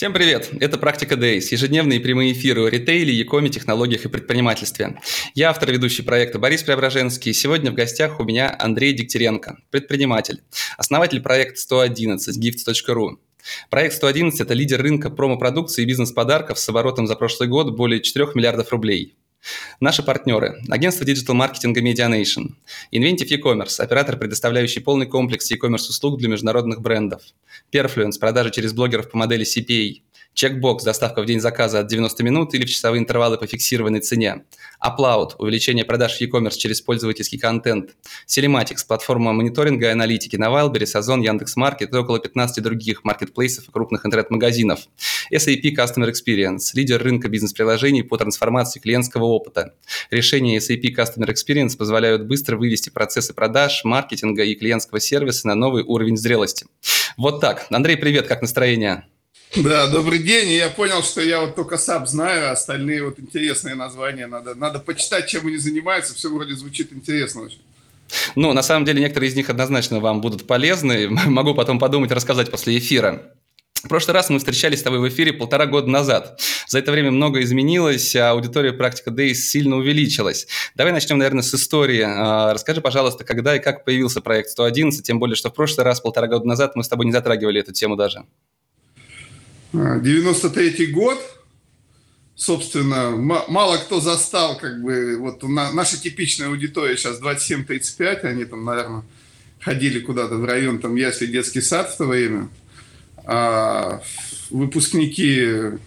Всем привет! Это «Практика Days» – ежедневные прямые эфиры о ритейле, якоме, технологиях и предпринимательстве. Я автор ведущий проекта Борис Преображенский. Сегодня в гостях у меня Андрей Дегтяренко, предприниматель, основатель проекта 111 gifts.ru. Проект 111 – это лидер рынка промо-продукции и бизнес-подарков с оборотом за прошлый год более 4 миллиардов рублей. Наши партнеры. Агентство digital-маркетинга Medianation. Inventive e-commerce. Оператор, предоставляющий полный комплекс e-commerce услуг для международных брендов. Perfluence. Продажа через блогеров по модели CPA. Чекбокс – доставка в день заказа от 90 минут или в часовые интервалы по фиксированной цене. Aplaut – увеличение продаж в e-commerce через пользовательский контент. Telematics – платформа мониторинга и аналитики на Wildberries, Озон, Яндекс.Маркет и около 15 других маркетплейсов и крупных интернет-магазинов. SAP Customer Experience – лидер рынка бизнес-приложений по трансформации клиентского опыта. Решения SAP Customer Experience позволяют быстро вывести процессы продаж, маркетинга и клиентского сервиса на новый уровень зрелости. Вот так. Андрей, привет, как настроение? Да, добрый день. Я понял, что я вот только SAP знаю, а остальные вот интересные названия надо, надо почитать, чем они занимаются. Все вроде звучит интересно очень. Ну, на самом деле, некоторые из них однозначно вам будут полезны. Могу потом подумать, рассказать после эфира. В прошлый раз мы встречались с тобой в эфире полтора года назад. За это время многое изменилось, а аудитория практика Days сильно увеличилась. Давай начнем, наверное, с истории. А, расскажи, пожалуйста, когда и как появился проект 111, тем более, что в прошлый раз, полтора года назад, мы с тобой не затрагивали эту тему даже. 93 год, собственно, мало кто застал, как бы, вот наша типичная аудитория сейчас 27-35, они там, наверное, ходили куда-то в район, там, ясли детский сад в то время, а выпускники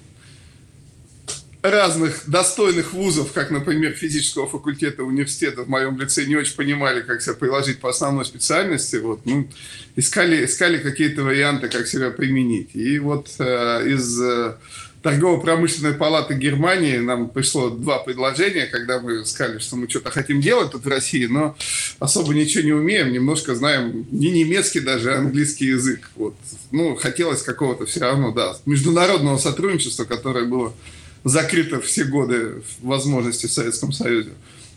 разных достойных вузов, как, например, физического факультета университета в моем лице не очень понимали, как себя приложить по основной специальности. Вот, ну, искали, искали какие-то варианты, как себя применить. И вот э, из э, торгово-промышленной палаты Германии нам пришло два предложения, когда мы сказали, что мы что-то хотим делать тут в России, но особо ничего не умеем, немножко знаем не немецкий даже, а английский язык. Вот. Ну, хотелось какого-то все равно, да, международного сотрудничества, которое было закрыто все годы возможности в Советском Союзе.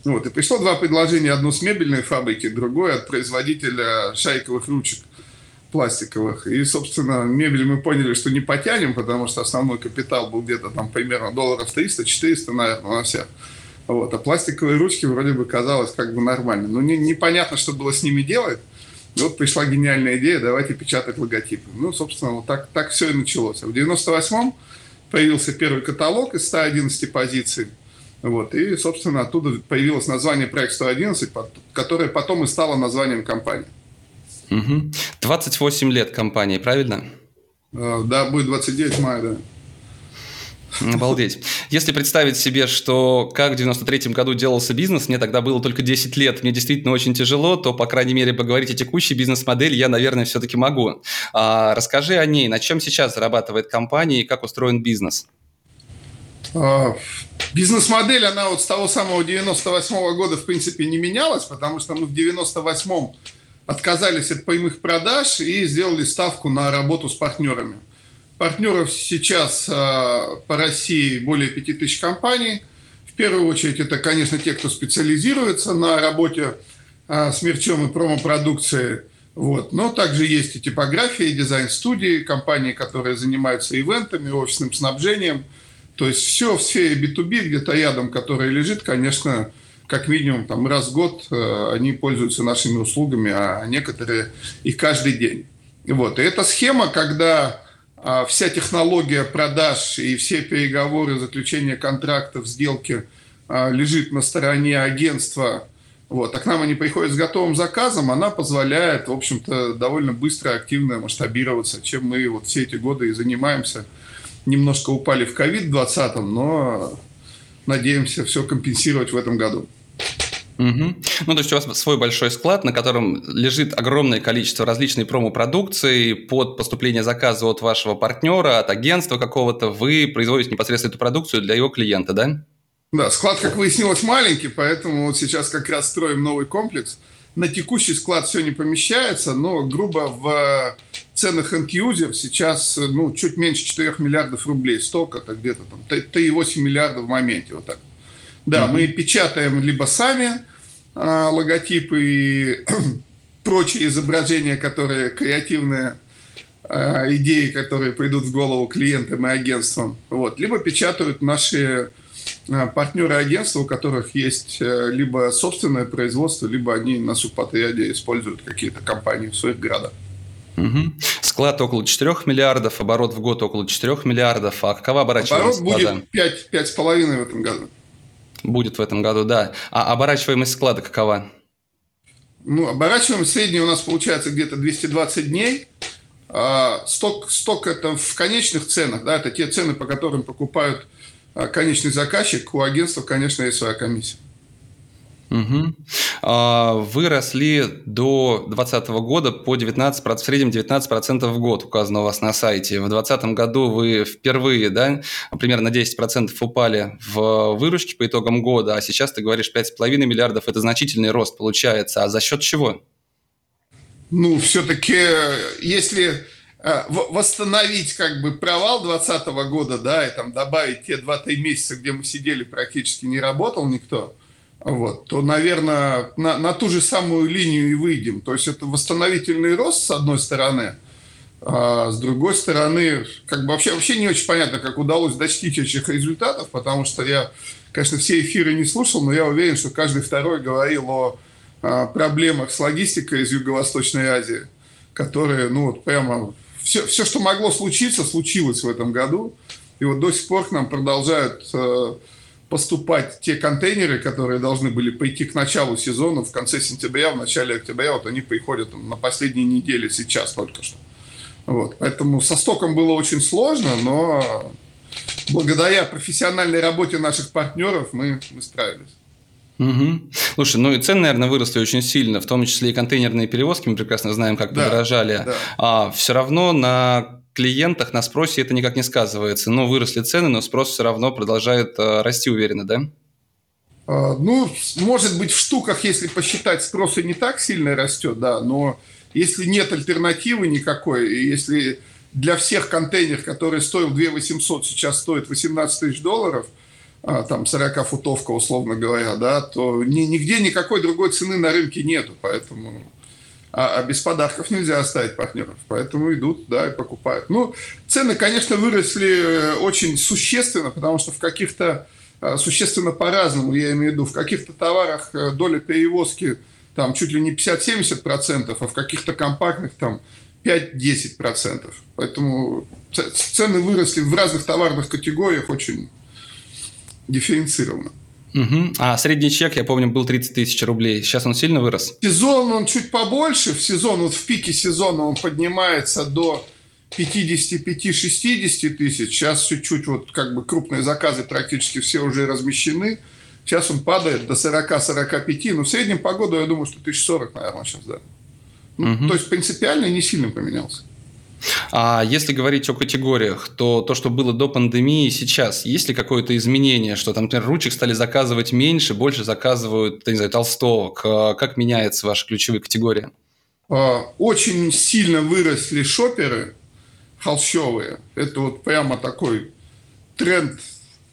Вот. И пришло два предложения. Одно с мебельной фабрики, другое от производителя шайковых ручек пластиковых. И, собственно, мебель мы поняли, что не потянем, потому что основной капитал был где-то там примерно долларов 300-400, наверное, на всех. Вот. А пластиковые ручки вроде бы казалось как бы нормально. Но не, непонятно, что было с ними делать. И вот пришла гениальная идея, давайте печатать логотипы. Ну, собственно, вот так, так все и началось. А в 98-м появился первый каталог из 111 позиций. Вот, и, собственно, оттуда появилось название проект 111, которое потом и стало названием компании. Угу. 28 лет компании, правильно? Э, да, будет 29 мая, да. Обалдеть. Если представить себе, что как в 93-м году делался бизнес, мне тогда было только 10 лет, мне действительно очень тяжело, то, по крайней мере, поговорить о текущей бизнес-модели я, наверное, все-таки могу. А, расскажи о ней, на чем сейчас зарабатывает компания и как устроен бизнес? А, бизнес-модель, она вот с того самого 98-го года, в принципе, не менялась, потому что мы в 98-м отказались от прямых продаж и сделали ставку на работу с партнерами. Партнеров сейчас а, по России более 5000 компаний. В первую очередь это, конечно, те, кто специализируется на работе а, с мерчом и промопродукцией. Вот. Но также есть и типография, и дизайн-студии, компании, которые занимаются ивентами, офисным снабжением. То есть все в сфере B2B, где-то рядом, которая лежит, конечно, как минимум там, раз в год э, они пользуются нашими услугами, а некоторые и каждый день. Вот. И эта схема, когда вся технология продаж и все переговоры, заключение контрактов, сделки а, лежит на стороне агентства, вот, а к нам они приходят с готовым заказом, она позволяет, в общем-то, довольно быстро, активно масштабироваться, чем мы вот все эти годы и занимаемся. Немножко упали в ковид в 2020, но надеемся все компенсировать в этом году. Угу. Ну, то есть у вас свой большой склад, на котором лежит огромное количество различной промо-продукции под поступление заказа от вашего партнера, от агентства какого-то. Вы производите непосредственно эту продукцию для его клиента, да? Да, склад, как выяснилось, маленький, поэтому вот сейчас как раз строим новый комплекс. На текущий склад все не помещается, но грубо в ценах end-user сейчас ну, чуть меньше 4 миллиардов рублей. Сток это где-то там 3,8 миллиарда в моменте. Вот так. Да, мы печатаем либо сами а, логотипы и прочие изображения, которые креативные а, идеи, которые придут в голову клиентам и агентствам. Вот. Либо печатают наши а, партнеры агентства, у которых есть э, либо собственное производство, либо они на субподряде используют какие-то компании в своих городах. Угу. Склад около 4 миллиардов, оборот в год около 4 миллиардов. А какова оборачиваемость Оборот будет 5, 5,5 в этом году. Будет в этом году, да. А оборачиваемость склада какова? Ну, оборачиваемость средняя у нас получается где-то 220 дней. А сток, сток это в конечных ценах, да, это те цены, по которым покупают а, конечный заказчик. У агентства, конечно, есть своя комиссия. Угу. Вы росли до 2020 года по 19%, в среднем 19% в год указано у вас на сайте. В 2020 году вы впервые, да, примерно на 10% упали в выручке по итогам года, а сейчас ты говоришь 5,5 миллиардов, это значительный рост получается. А за счет чего? Ну, все-таки, если э, восстановить как бы провал 2020 года, да, и там добавить те 2-3 месяца, где мы сидели, практически не работал никто – вот, то, наверное, на, на ту же самую линию и выйдем. То есть это восстановительный рост, с одной стороны, а с другой стороны, как бы вообще, вообще не очень понятно, как удалось достичь этих результатов, потому что я, конечно, все эфиры не слушал, но я уверен, что каждый второй говорил о а, проблемах с логистикой из Юго-Восточной Азии, которые, ну вот прямо, все, все, что могло случиться, случилось в этом году. И вот до сих пор к нам продолжают а, поступать те контейнеры, которые должны были пойти к началу сезона в конце сентября, в начале октября, вот они приходят на последней неделе сейчас только что. Вот. Поэтому со стоком было очень сложно, но благодаря профессиональной работе наших партнеров мы, мы справились. Угу. Слушай, ну и цены, наверное, выросли очень сильно, в том числе и контейнерные перевозки, мы прекрасно знаем, как да, подорожали. Да. А все равно на клиентах, на спросе это никак не сказывается. Но выросли цены, но спрос все равно продолжает э, расти уверенно, да? А, ну, может быть, в штуках, если посчитать, спрос и не так сильно растет, да, но если нет альтернативы никакой, если для всех контейнер, который стоил 2 800, сейчас стоит 18 тысяч долларов, а, там 40-футовка, условно говоря, да, то ни, нигде никакой другой цены на рынке нету, поэтому а, а без подарков нельзя оставить партнеров. Поэтому идут, да, и покупают. Ну, цены, конечно, выросли э, очень существенно, потому что в каких-то э, существенно по-разному, я имею в виду, в каких-то товарах э, доля перевозки там чуть ли не 50-70%, а в каких-то компактных там 5-10%. Поэтому цены выросли в разных товарных категориях очень дифференцированно. Угу. А средний чек, я помню, был 30 тысяч рублей. Сейчас он сильно вырос? Сезон он чуть побольше. В сезон, вот в пике сезона он поднимается до 55-60 тысяч. Сейчас чуть-чуть вот как бы крупные заказы практически все уже размещены. Сейчас он падает до 40-45. Но в среднем по году, я думаю, что 1040, наверное, сейчас, да. Ну, угу. То есть принципиально не сильно поменялся. А если говорить о категориях, то то, что было до пандемии, сейчас, есть ли какое-то изменение, что там, например, ручек стали заказывать меньше, больше заказывают, не знаю, толстовок? А как меняются ваши ключевые категории? А, очень сильно выросли шоперы холщовые. Это вот прямо такой тренд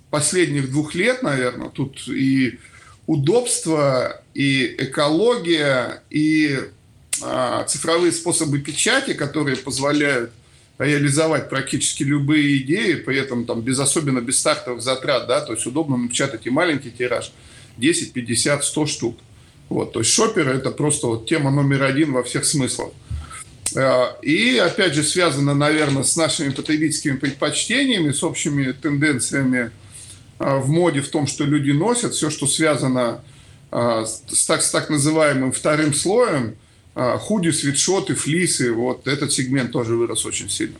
последних двух лет, наверное. Тут и удобство, и экология, и цифровые способы печати, которые позволяют реализовать практически любые идеи, при этом там без особенно без стартовых затрат, да, то есть удобно напечатать и маленький тираж, 10, 50, 100 штук. Вот, то есть шоперы это просто вот тема номер один во всех смыслах. А, и опять же связано, наверное, с нашими потребительскими предпочтениями, с общими тенденциями а, в моде, в том, что люди носят, все, что связано с так, с так называемым вторым слоем, а, худи, свитшоты, флисы, вот этот сегмент тоже вырос очень сильно.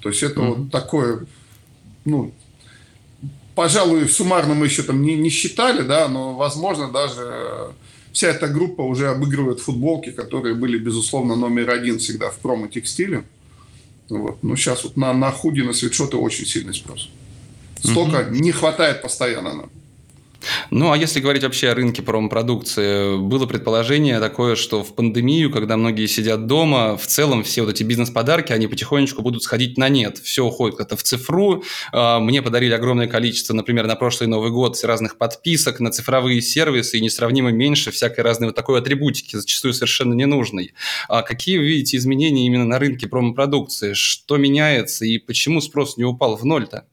То есть это mm-hmm. вот такое, ну, пожалуй, суммарно мы еще там не, не считали, да, но, возможно, даже вся эта группа уже обыгрывает футболки, которые были, безусловно, номер один всегда в промо-текстиле. Вот. Но сейчас вот на, на худи, на свитшоты очень сильный спрос. Стока mm-hmm. не хватает постоянно нам. Ну, а если говорить вообще о рынке промопродукции, было предположение такое, что в пандемию, когда многие сидят дома, в целом все вот эти бизнес-подарки, они потихонечку будут сходить на нет. Все уходит как-то в цифру. А, мне подарили огромное количество, например, на прошлый Новый год разных подписок на цифровые сервисы и несравнимо меньше всякой разной вот такой атрибутики, зачастую совершенно ненужной. А какие вы видите изменения именно на рынке промопродукции? Что меняется и почему спрос не упал в ноль-то?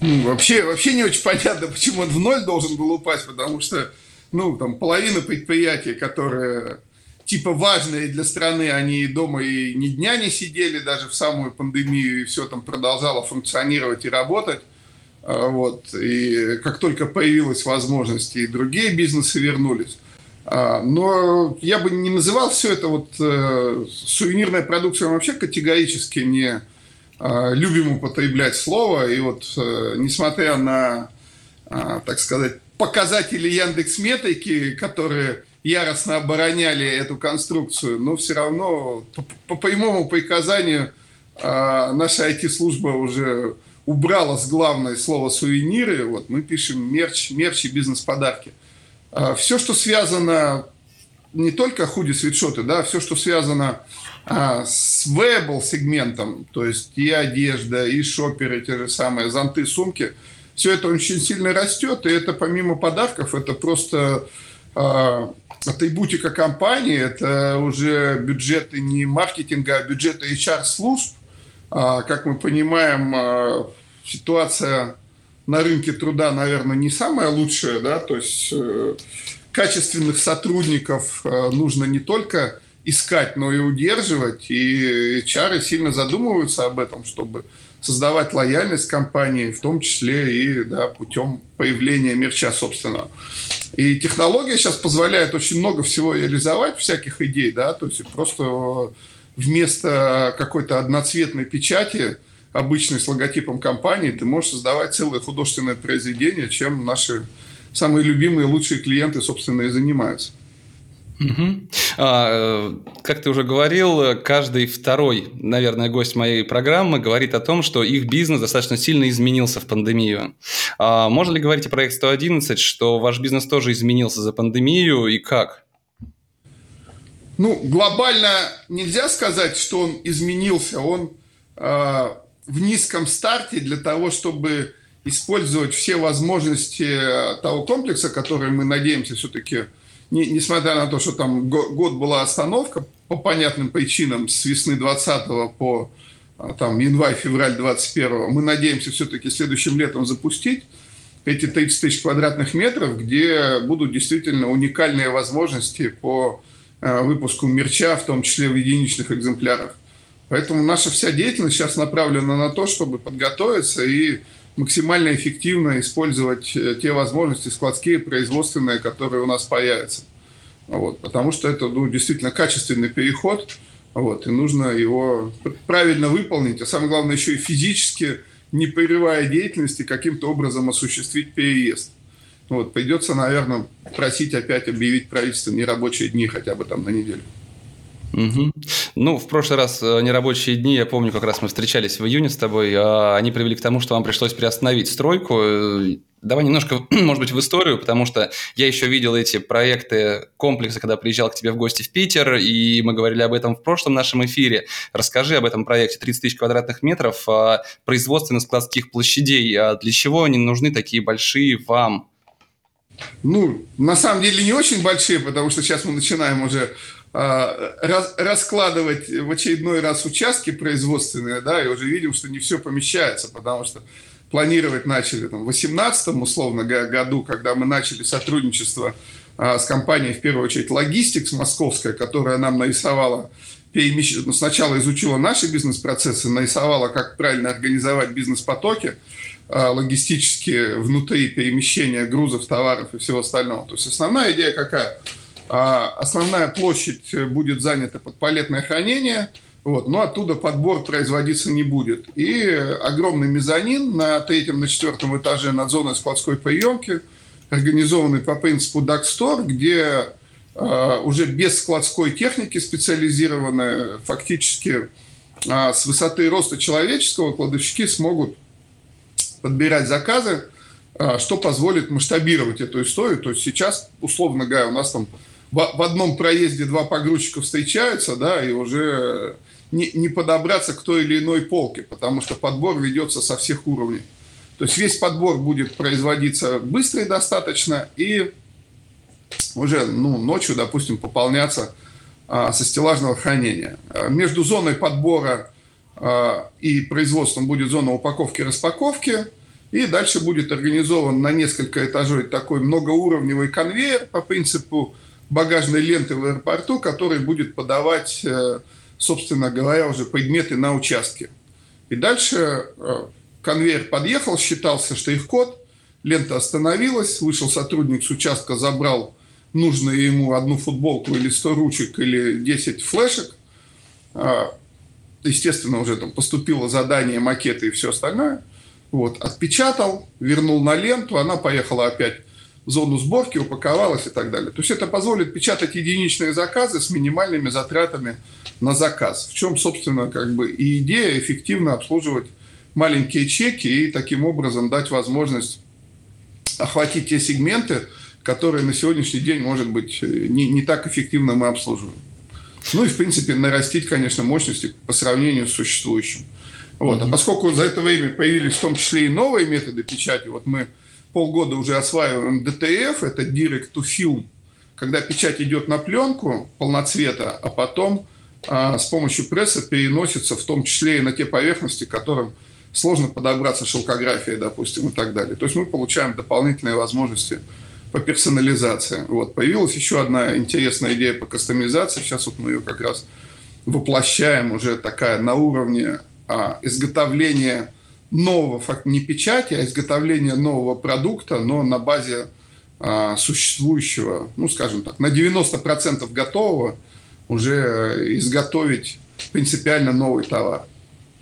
Ну, вообще, вообще не очень понятно, почему он в ноль должен был упасть, потому что, ну, там, половина предприятий, которые типа важные для страны, они дома и ни дня не сидели, даже в самую пандемию, и все там продолжало функционировать и работать. А, вот. И как только появилась возможность, и другие бизнесы вернулись. А, но я бы не называл все это вот э, сувенирная продукция вообще категорически не любим употреблять слово. И вот, э, несмотря на, а, так сказать, показатели Яндекс Метрики, которые яростно обороняли эту конструкцию, но все равно по, по прямому приказанию а, наша IT-служба уже убрала с главное слово сувениры. Вот мы пишем мерч, мерч и бизнес-подарки. Все, что связано не только худи, свитшоты, да, все, что связано а, с wearable сегментом, то есть и одежда, и шоперы, те же самые, зонты, сумки, все это очень сильно растет, и это помимо подарков, это просто а, атрибутика компании, это уже бюджеты не маркетинга, а бюджеты HR-служб. А, как мы понимаем, а, ситуация на рынке труда, наверное, не самая лучшая, да, то есть э, качественных сотрудников э, нужно не только искать, но и удерживать. И HR сильно задумываются об этом, чтобы создавать лояльность компании, в том числе и да, путем появления мерча собственного. И технология сейчас позволяет очень много всего реализовать, всяких идей, да, то есть просто вместо какой-то одноцветной печати, обычной с логотипом компании, ты можешь создавать целое художественное произведение, чем наши самые любимые, лучшие клиенты, собственно, и занимаются. Угу. А, э, как ты уже говорил, каждый второй, наверное, гость моей программы говорит о том, что их бизнес достаточно сильно изменился в пандемию. А, можно ли говорить о проекте 111, что ваш бизнес тоже изменился за пандемию и как? Ну, глобально нельзя сказать, что он изменился. Он э, в низком старте для того, чтобы использовать все возможности того комплекса, который мы надеемся все-таки, не, несмотря на то, что там год была остановка по понятным причинам с весны 20 по э, там, январь-февраль 21 мы надеемся все-таки следующим летом запустить эти 30 тысяч квадратных метров, где будут действительно уникальные возможности по э, выпуску мерча, в том числе в единичных экземплярах. Поэтому наша вся деятельность сейчас направлена на то, чтобы подготовиться и максимально эффективно использовать э, те возможности складские, производственные, которые у нас появятся. Вот, потому что это ну, действительно качественный переход, вот, и нужно его правильно выполнить, а самое главное еще и физически, не прерывая деятельности, каким-то образом осуществить переезд. Вот, придется, наверное, просить опять объявить правительство нерабочие дни хотя бы там на неделю. Угу. Ну, в прошлый раз э, нерабочие дни, я помню, как раз мы встречались в июне с тобой, а они привели к тому, что вам пришлось приостановить стройку. Э, давай немножко, может быть, в историю, потому что я еще видел эти проекты комплекса, когда приезжал к тебе в гости в Питер, и мы говорили об этом в прошлом нашем эфире. Расскажи об этом проекте 30 тысяч квадратных метров, а, производственно-складских площадей. А для чего они нужны такие большие вам? Ну, на самом деле не очень большие, потому что сейчас мы начинаем уже раз, раскладывать в очередной раз участки производственные, да, и уже видим, что не все помещается, потому что планировать начали там, в 2018 условно году, когда мы начали сотрудничество а, с компанией, в первую очередь, Logistics московская, которая нам нарисовала, перемещ... ну, сначала изучила наши бизнес-процессы, нарисовала, как правильно организовать бизнес-потоки а, логистические внутри перемещения грузов, товаров и всего остального. То есть основная идея какая – а основная площадь будет занята под палетное хранение, вот, но оттуда подбор производиться не будет. И огромный мезонин на третьем, на четвертом этаже над зоной складской приемки, организованный по принципу Dark где э, уже без складской техники специализированной, фактически э, с высоты роста человеческого кладовщики смогут подбирать заказы, а, что позволит масштабировать эту историю. То есть сейчас, условно говоря, у нас там в одном проезде два погрузчика встречаются, да, и уже не, не подобраться к той или иной полке, потому что подбор ведется со всех уровней. То есть весь подбор будет производиться быстро и достаточно, и уже ну, ночью, допустим, пополняться а, со стеллажного хранения. А, между зоной подбора а, и производством будет зона упаковки и распаковки, и дальше будет организован на несколько этажей такой многоуровневый конвейер по принципу багажной ленты в аэропорту, который будет подавать, э, собственно говоря, уже предметы на участке. И дальше э, конвейер подъехал, считался штрих-код, лента остановилась, вышел сотрудник с участка, забрал нужную ему одну футболку или 100 ручек или 10 флешек. А, естественно, уже там поступило задание, макеты и все остальное. Вот, отпечатал, вернул на ленту, она поехала опять зону сборки, упаковалась и так далее. То есть это позволит печатать единичные заказы с минимальными затратами на заказ. В чем, собственно, как бы и идея эффективно обслуживать маленькие чеки и таким образом дать возможность охватить те сегменты, которые на сегодняшний день, может быть, не, не так эффективно мы обслуживаем. Ну и, в принципе, нарастить, конечно, мощности по сравнению с существующим. Вот. А поскольку за это время появились в том числе и новые методы печати, вот мы полгода уже осваиваем DTF, это Direct to Film, когда печать идет на пленку полноцвета, а потом а, с помощью пресса переносится в том числе и на те поверхности, которым сложно подобраться шелкография, допустим, и так далее. То есть мы получаем дополнительные возможности по персонализации. Вот. Появилась еще одна интересная идея по кастомизации. Сейчас вот мы ее как раз воплощаем уже такая на уровне а, изготовления нового, не печати, а изготовления нового продукта, но на базе а, существующего, ну, скажем так, на 90% готового уже изготовить принципиально новый товар.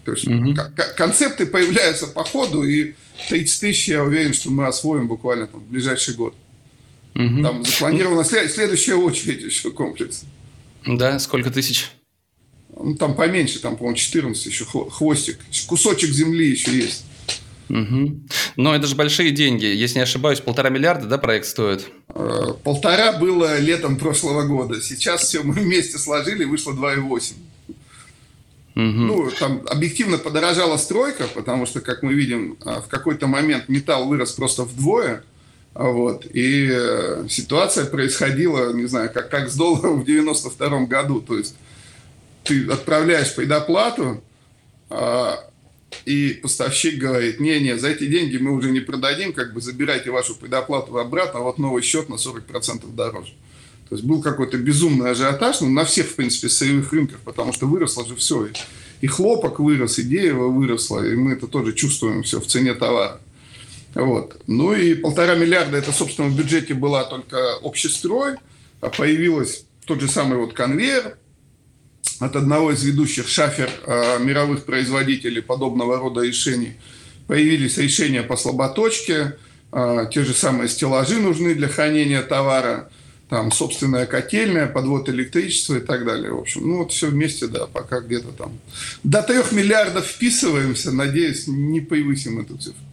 То есть угу. концепты появляются по ходу, и 30 тысяч, я уверен, что мы освоим буквально там, в ближайший год. Угу. Там запланирована след- следующая очередь еще комплекс. Да, сколько тысяч? Ну, там поменьше, там, по-моему, 14 еще хвостик. Кусочек земли еще есть. Угу. Но это же большие деньги. Если не ошибаюсь, полтора миллиарда, да, проект стоит? Э, полтора было летом прошлого года. Сейчас все мы вместе сложили, вышло 2,8. Угу. Ну, там объективно подорожала стройка, потому что, как мы видим, э, в какой-то момент металл вырос просто вдвое. Вот. И э, ситуация происходила, не знаю, как, как с долларом в 92 году. То есть ты отправляешь предоплату, а, и поставщик говорит, не-не, за эти деньги мы уже не продадим, как бы забирайте вашу предоплату обратно, а вот новый счет на 40% дороже. То есть был какой-то безумный ажиотаж, ну, на всех, в принципе, сырьевых рынках, потому что выросло же все. И, хлопок вырос, и дерево выросло, и мы это тоже чувствуем все в цене товара. Вот. Ну и полтора миллиарда, это, собственно, в бюджете была только общестрой, а появилась тот же самый вот конвейер, от одного из ведущих шафер э, мировых производителей подобного рода решений. Появились решения по слаботочке, э, те же самые стеллажи нужны для хранения товара, там собственная котельная, подвод электричества и так далее. В общем, ну вот все вместе, да, пока где-то там до трех миллиардов вписываемся, надеюсь, не превысим эту цифру.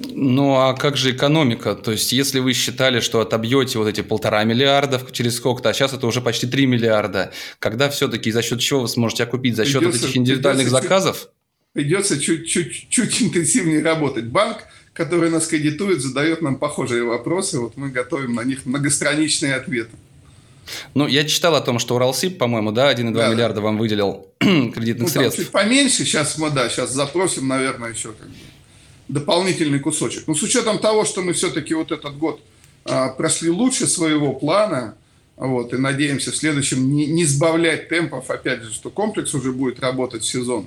Ну а как же экономика? То есть, если вы считали, что отобьете вот эти полтора миллиардов через сколько-то, а сейчас это уже почти 3 миллиарда, когда все-таки за счет чего вы сможете окупить? За счет придется, этих индивидуальных придется заказов? Чуть, придется чуть-чуть чуть интенсивнее работать. Банк, который нас кредитует, задает нам похожие вопросы. Вот мы готовим на них многостраничные ответы. Ну, я читал о том, что Уралсиб, по-моему, да, 1,2 да, миллиарда да. вам выделил кредитных ну, средств. чуть поменьше, сейчас мы, да, сейчас запросим, наверное, еще как бы дополнительный кусочек. Но с учетом того, что мы все-таки вот этот год а, прошли лучше своего плана, вот, и надеемся в следующем не, не сбавлять темпов, опять же, что комплекс уже будет работать в сезон.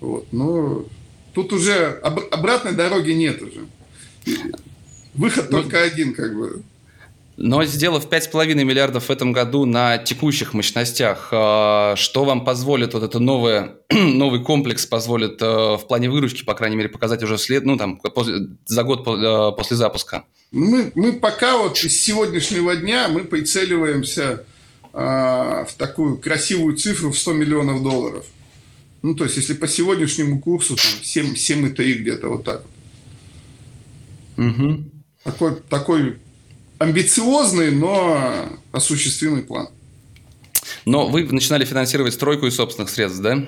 Вот, но тут уже об, обратной дороги нет уже. Выход ну, только один, как бы. Но сделав 5,5 миллиардов в этом году на текущих мощностях, э, что вам позволит вот это новое, новый комплекс позволит э, в плане выручки, по крайней мере, показать уже след, ну, там, после, за год э, после запуска? Мы, мы пока вот с сегодняшнего дня мы прицеливаемся в такую красивую цифру в 100 миллионов долларов. Ну, то есть, если по сегодняшнему курсу там 7, 7,3 где-то вот так. Угу. Такой, такой амбициозный, но осуществимый план. Но вы начинали финансировать стройку из собственных средств, да?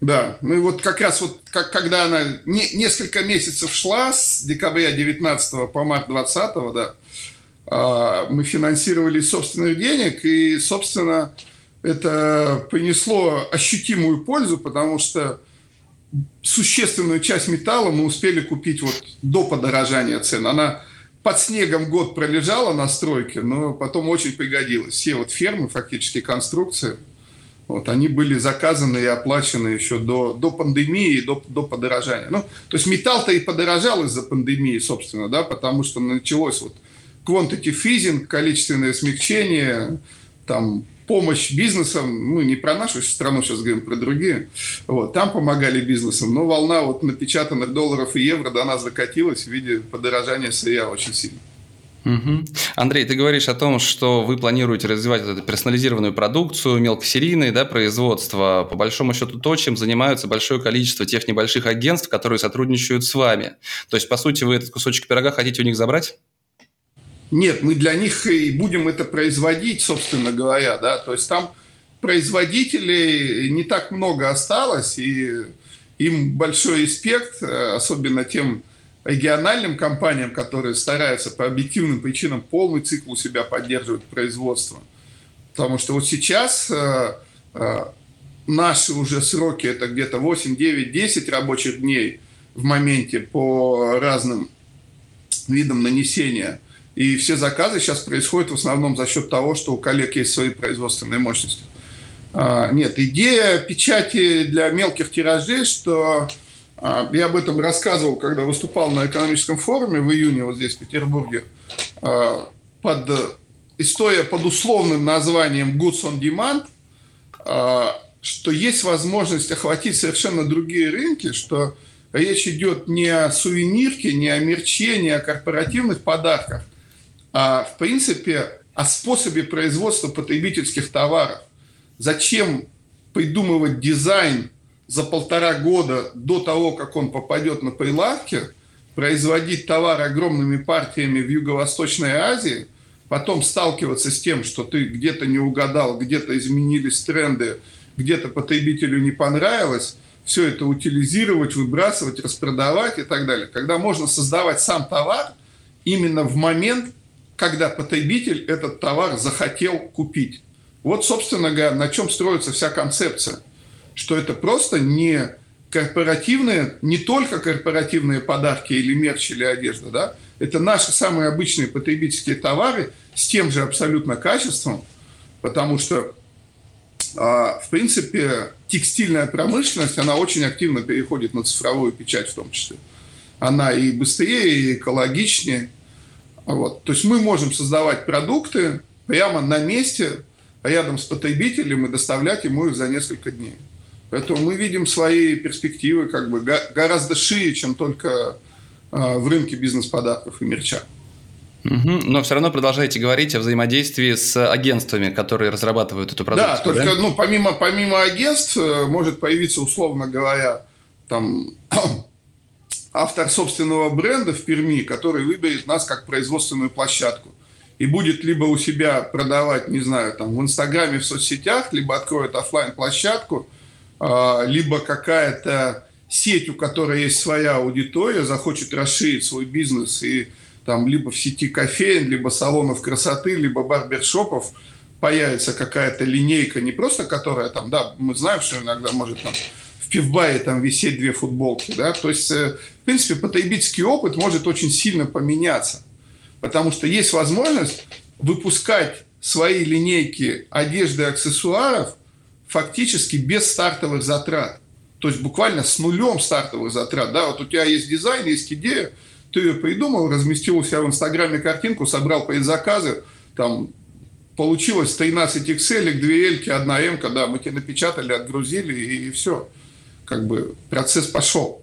Да, ну и вот как раз вот как, когда она не, несколько месяцев шла с декабря 19 по март 20, да, а, мы финансировали собственных денег, и, собственно, это принесло ощутимую пользу, потому что существенную часть металла мы успели купить вот до подорожания цен. Она под снегом год пролежала на стройке, но потом очень пригодилась. Все вот фермы, фактически конструкции, вот, они были заказаны и оплачены еще до, до пандемии и до, до подорожания. Ну, то есть металл-то и подорожал из-за пандемии, собственно, да, потому что началось вот quantity freezing, количественное смягчение, там помощь бизнесам, ну, не про нашу страну сейчас говорим, про другие, вот, там помогали бизнесам, но волна вот напечатанных долларов и евро до нас закатилась в виде подорожания сырья очень сильно. Угу. Андрей, ты говоришь о том, что вы планируете развивать эту персонализированную продукцию, мелкосерийное да, производство. По большому счету, то, чем занимаются большое количество тех небольших агентств, которые сотрудничают с вами. То есть, по сути, вы этот кусочек пирога хотите у них забрать? Нет, мы для них и будем это производить, собственно говоря, да, то есть там производителей не так много осталось, и им большой респект, особенно тем региональным компаниям, которые стараются по объективным причинам полный цикл у себя поддерживать производство. Потому что вот сейчас э, э, наши уже сроки это где-то 8, 9, 10 рабочих дней в моменте по разным видам нанесения – и все заказы сейчас происходят в основном за счет того, что у коллег есть свои производственные мощности. А, нет, идея печати для мелких тиражей, что а, я об этом рассказывал, когда выступал на экономическом форуме в июне вот здесь, в Петербурге, а, под, история под условным названием Goods on Demand, что есть возможность охватить совершенно другие рынки, что речь идет не о сувенирке, не о мерче, не о корпоративных подарках, а, в принципе, о способе производства потребительских товаров. Зачем придумывать дизайн за полтора года до того, как он попадет на прилавки, производить товар огромными партиями в Юго-Восточной Азии, потом сталкиваться с тем, что ты где-то не угадал, где-то изменились тренды, где-то потребителю не понравилось, все это утилизировать, выбрасывать, распродавать и так далее. Когда можно создавать сам товар именно в момент, когда потребитель этот товар захотел купить. Вот, собственно говоря, на чем строится вся концепция. Что это просто не корпоративные, не только корпоративные подарки или мерч или одежда, да, это наши самые обычные потребительские товары с тем же абсолютно качеством, потому что, а, в принципе, текстильная промышленность, она очень активно переходит на цифровую печать в том числе. Она и быстрее, и экологичнее, вот. То есть мы можем создавать продукты прямо на месте, рядом с потребителем и доставлять ему их за несколько дней. Поэтому мы видим свои перспективы как бы гораздо шире, чем только а, в рынке бизнес-подарков и мерча. Угу. Но все равно продолжаете говорить о взаимодействии с агентствами, которые разрабатывают эту продукцию. Да, только да? Ну, помимо, помимо агентств э, может появиться, условно говоря, там автор собственного бренда в Перми, который выберет нас как производственную площадку. И будет либо у себя продавать, не знаю, там в Инстаграме, в соцсетях, либо откроет офлайн площадку а, либо какая-то сеть, у которой есть своя аудитория, захочет расширить свой бизнес и там либо в сети кофеин, либо салонов красоты, либо барбершопов появится какая-то линейка, не просто которая там, да, мы знаем, что иногда может там пивбаре там висеть две футболки, да, то есть, э, в принципе, потребительский опыт может очень сильно поменяться, потому что есть возможность выпускать свои линейки одежды и аксессуаров фактически без стартовых затрат. То есть буквально с нулем стартовых затрат. Да, вот у тебя есть дизайн, есть идея, ты ее придумал, разместил у себя в Инстаграме картинку, собрал предзаказы, там получилось 13 XL, 2 L, 1 M, да, мы тебе напечатали, отгрузили и, и все как бы процесс пошел.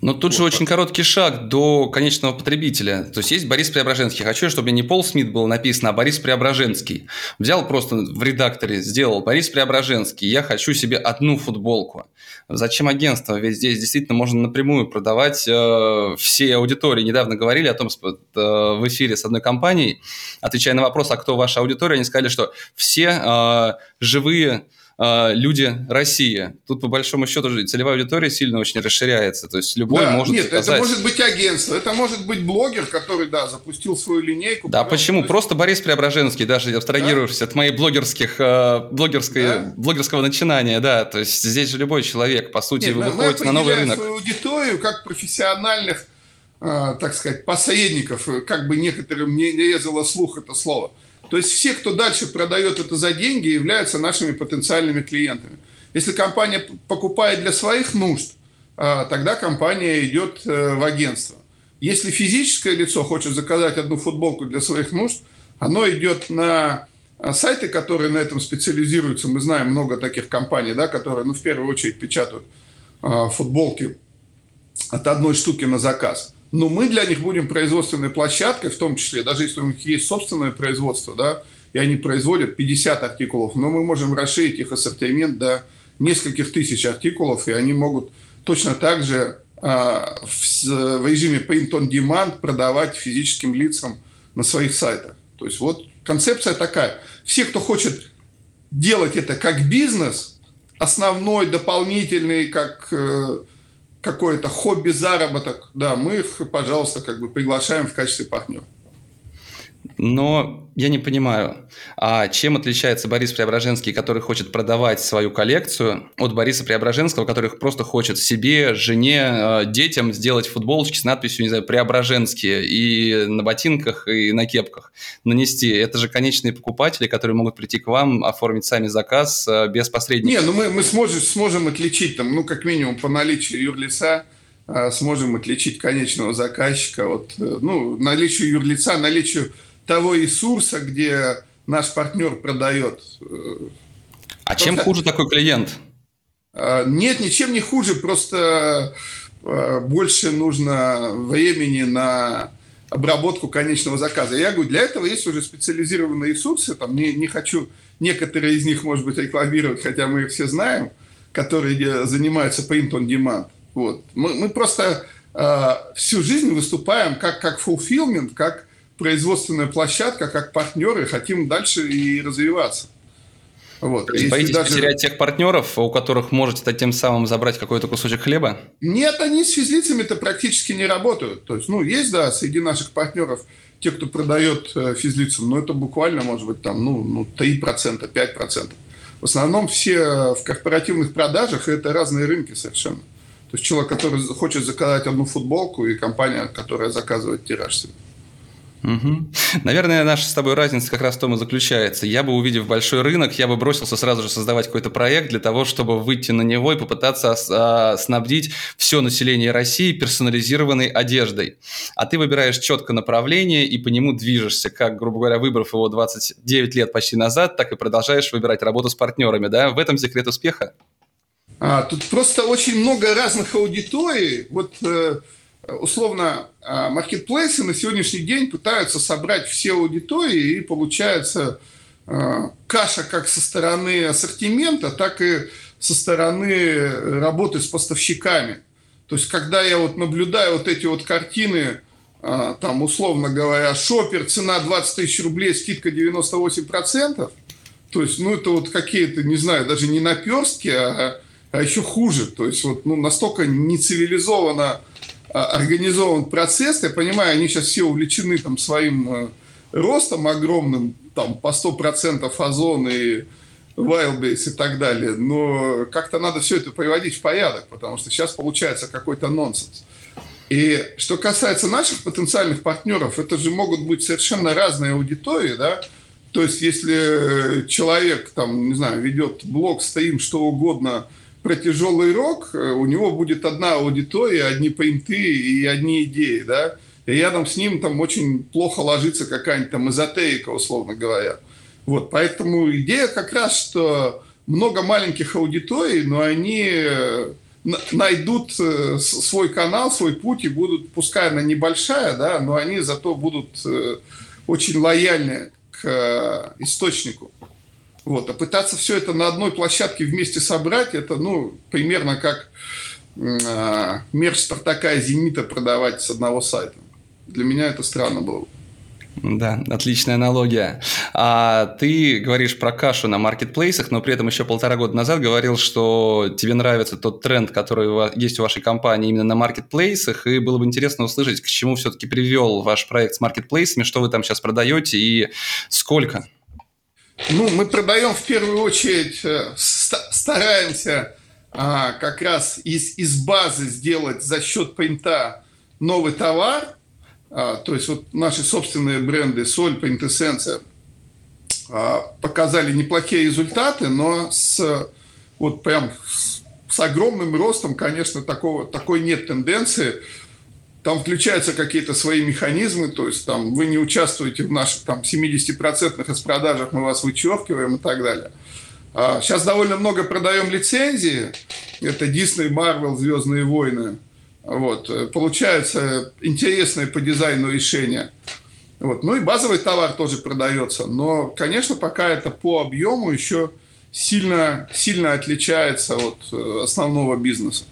Но тут вот же очень короткий шаг до конечного потребителя. То есть есть Борис Преображенский. Хочу, чтобы не Пол Смит было написано, а Борис Преображенский. Взял просто в редакторе, сделал Борис Преображенский. Я хочу себе одну футболку. Зачем агентство? Ведь здесь действительно можно напрямую продавать э, всей аудитории. Недавно говорили о том э, в эфире с одной компанией, отвечая на вопрос, а кто ваша аудитория, они сказали, что все э, живые а, люди России. Тут, по большому счету, целевая аудитория сильно очень расширяется. То есть любой да, может Нет, сказать... это может быть агентство, это может быть блогер, который, да, запустил свою линейку. Да, почему? Есть... Просто Борис Преображенский, даже абстрагировавшись да? от моей блогерских, э, блогерской, да? блогерского начинания, да. То есть здесь же любой человек, по сути, Нет, вы выходите на новый рынок. свою аудиторию как профессиональных, э, так сказать, посредников, как бы некоторым не резало слух это слово. То есть все, кто дальше продает это за деньги, являются нашими потенциальными клиентами. Если компания покупает для своих нужд, а, тогда компания идет э, в агентство. Если физическое лицо хочет заказать одну футболку для своих нужд, оно идет на а, сайты, которые на этом специализируются. Мы знаем много таких компаний, да, которые ну, в первую очередь печатают а, футболки от одной штуки на заказ но мы для них будем производственной площадкой, в том числе, даже если у них есть собственное производство, да, и они производят 50 артикулов, но мы можем расширить их ассортимент до нескольких тысяч артикулов, и они могут точно так же а, в, в режиме print on demand продавать физическим лицам на своих сайтах. То есть вот концепция такая. Все, кто хочет делать это как бизнес, основной, дополнительный, как э, какое-то хобби-заработок, да, мы их, пожалуйста, как бы приглашаем в качестве партнера. Но я не понимаю, а чем отличается Борис Преображенский, который хочет продавать свою коллекцию, от Бориса Преображенского, который просто хочет себе, жене, э, детям сделать футболочки с надписью, не знаю, Преображенские и на ботинках, и на кепках нанести? Это же конечные покупатели, которые могут прийти к вам, оформить сами заказ э, без посредников. Не, ну мы, мы сможем, сможем отличить, там, ну, как минимум, по наличию юрлица, э, сможем отличить конечного заказчика от, ну, наличию юрлица, наличию того ресурса, где наш партнер продает. Э, а чем хуже такой клиент? А, нет, ничем не хуже, просто э, больше нужно времени на обработку конечного заказа. Я говорю, для этого есть уже специализированные ресурсы, там не, не хочу некоторые из них, может быть, рекламировать, хотя мы их все знаем, которые занимаются print on demand. Вот. Мы, мы просто э, всю жизнь выступаем как, как fulfillment, как производственная площадка, как партнеры, хотим дальше и развиваться. Вот. То есть боитесь даже... потерять тех партнеров, у которых можете тем самым забрать какой-то кусочек хлеба? Нет, они с физлицами-то практически не работают. То есть, ну, есть, да, среди наших партнеров те, кто продает э, физлицам, но это буквально, может быть, там, ну, ну 3%, 5%. В основном все в корпоративных продажах это разные рынки совершенно. То есть человек, который хочет заказать одну футболку, и компания, которая заказывает тираж себе. Угу. Наверное, наша с тобой разница как раз в том и заключается. Я бы, увидев большой рынок, я бы бросился сразу же создавать какой-то проект для того, чтобы выйти на него и попытаться а, снабдить все население России персонализированной одеждой. А ты выбираешь четко направление и по нему движешься, как, грубо говоря, выбрав его 29 лет почти назад, так и продолжаешь выбирать работу с партнерами. Да? В этом секрет успеха? А, тут просто очень много разных аудиторий. Вот... Э условно, маркетплейсы на сегодняшний день пытаются собрать все аудитории, и получается а, каша как со стороны ассортимента, так и со стороны работы с поставщиками. То есть, когда я вот наблюдаю вот эти вот картины, а, там, условно говоря, шопер, цена 20 тысяч рублей, скидка 98%, то есть, ну, это вот какие-то, не знаю, даже не наперстки, а, а еще хуже. То есть, вот, ну, настолько нецивилизованно организован процесс. Я понимаю, они сейчас все увлечены там своим э, ростом огромным, там по 100% озон и Wildbase и так далее. Но как-то надо все это приводить в порядок, потому что сейчас получается какой-то нонсенс. И что касается наших потенциальных партнеров, это же могут быть совершенно разные аудитории, да, то есть, если человек, там, не знаю, ведет блог, стрим, что угодно – про тяжелый рок, э, у него будет одна аудитория, одни принты и одни идеи, да, и рядом с ним там очень плохо ложится какая-нибудь там эзотерика, условно говоря. Вот, поэтому идея как раз, что много маленьких аудиторий, но они найдут э, свой канал, свой путь и будут, пускай она небольшая, да, но они зато будут э, очень лояльны к э, источнику. Вот. А пытаться все это на одной площадке вместе собрать, это, ну, примерно как э, мерч Спартака и Зенита продавать с одного сайта. Для меня это странно было. Да, отличная аналогия. А ты говоришь про кашу на маркетплейсах, но при этом еще полтора года назад говорил, что тебе нравится тот тренд, который есть у вашей компании именно на маркетплейсах, и было бы интересно услышать, к чему все-таки привел ваш проект с маркетплейсами, что вы там сейчас продаете и сколько? Ну, мы продаем в первую очередь, э, стараемся а, как раз из, из базы сделать за счет принта новый товар – а, то есть вот наши собственные бренды Соль, Quintessence а, показали неплохие результаты, но с вот прям с, с огромным ростом, конечно, такого, такой нет тенденции. Там включаются какие-то свои механизмы, то есть там вы не участвуете в наших там 70% распродажах, мы вас вычеркиваем и так далее. А, сейчас довольно много продаем лицензии. Это Disney, Marvel, Звездные войны – вот. Получаются интересные по дизайну решения. Вот. Ну и базовый товар тоже продается. Но, конечно, пока это по объему еще сильно, сильно отличается от э, основного бизнеса.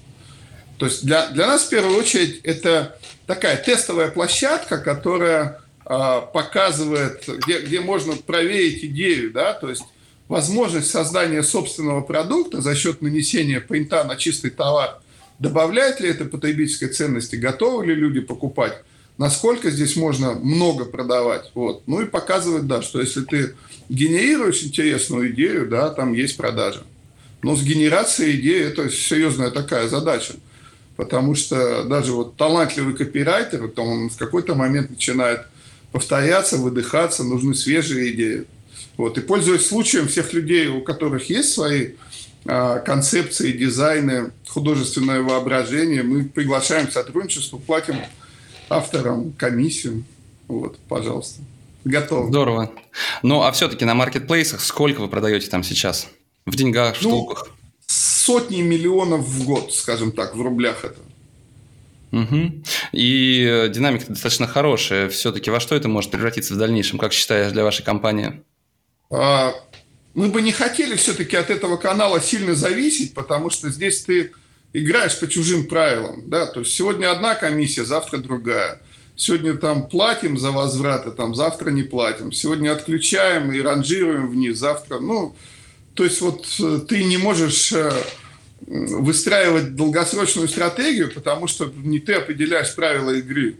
То есть для, для нас в первую очередь это такая тестовая площадка, которая э, показывает, где, где можно проверить идею, да, то есть возможность создания собственного продукта за счет нанесения принта на чистый товар – Добавляет ли это потребительской ценности? Готовы ли люди покупать? Насколько здесь можно много продавать? Вот. Ну и показывает, да, что если ты генерируешь интересную идею, да, там есть продажа. Но с генерацией идеи это серьезная такая задача. Потому что даже вот талантливый копирайтер, то он в какой-то момент начинает повторяться, выдыхаться, нужны свежие идеи. Вот. И пользуясь случаем всех людей, у которых есть свои а, концепции, дизайны, художественное воображение. Мы приглашаем к сотрудничеству, платим авторам комиссию. Вот, пожалуйста. Готово. Здорово. Ну, а все-таки на маркетплейсах сколько вы продаете там сейчас? В деньгах, в ну, штуках? Сотни миллионов в год, скажем так, в рублях это. Угу. И э, динамика достаточно хорошая. Все-таки во что это может превратиться в дальнейшем, как считаешь, для вашей компании? А, мы бы не хотели все-таки от этого канала сильно зависеть, потому что здесь ты играешь по чужим правилам. Да? То есть сегодня одна комиссия, завтра другая. Сегодня там платим за возвраты, там завтра не платим. Сегодня отключаем и ранжируем вниз, завтра. Ну, то есть вот э, ты не можешь э, выстраивать долгосрочную стратегию, потому что не ты определяешь правила игры.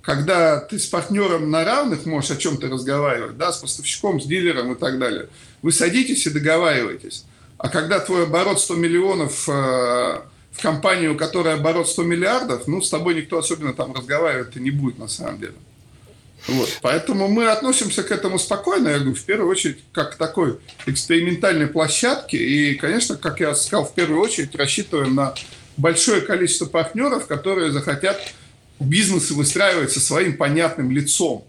Когда ты с партнером на равных можешь о чем-то разговаривать, да, с поставщиком, с дилером и так далее – вы садитесь и договариваетесь. А когда твой оборот 100 миллионов э, в компанию, которая оборот 100 миллиардов, ну, с тобой никто особенно там разговаривать не будет на самом деле. Вот. Поэтому мы относимся к этому спокойно, я говорю, в первую очередь, как к такой экспериментальной площадке. И, конечно, как я сказал, в первую очередь рассчитываем на большое количество партнеров, которые захотят бизнесы выстраивать со своим понятным лицом.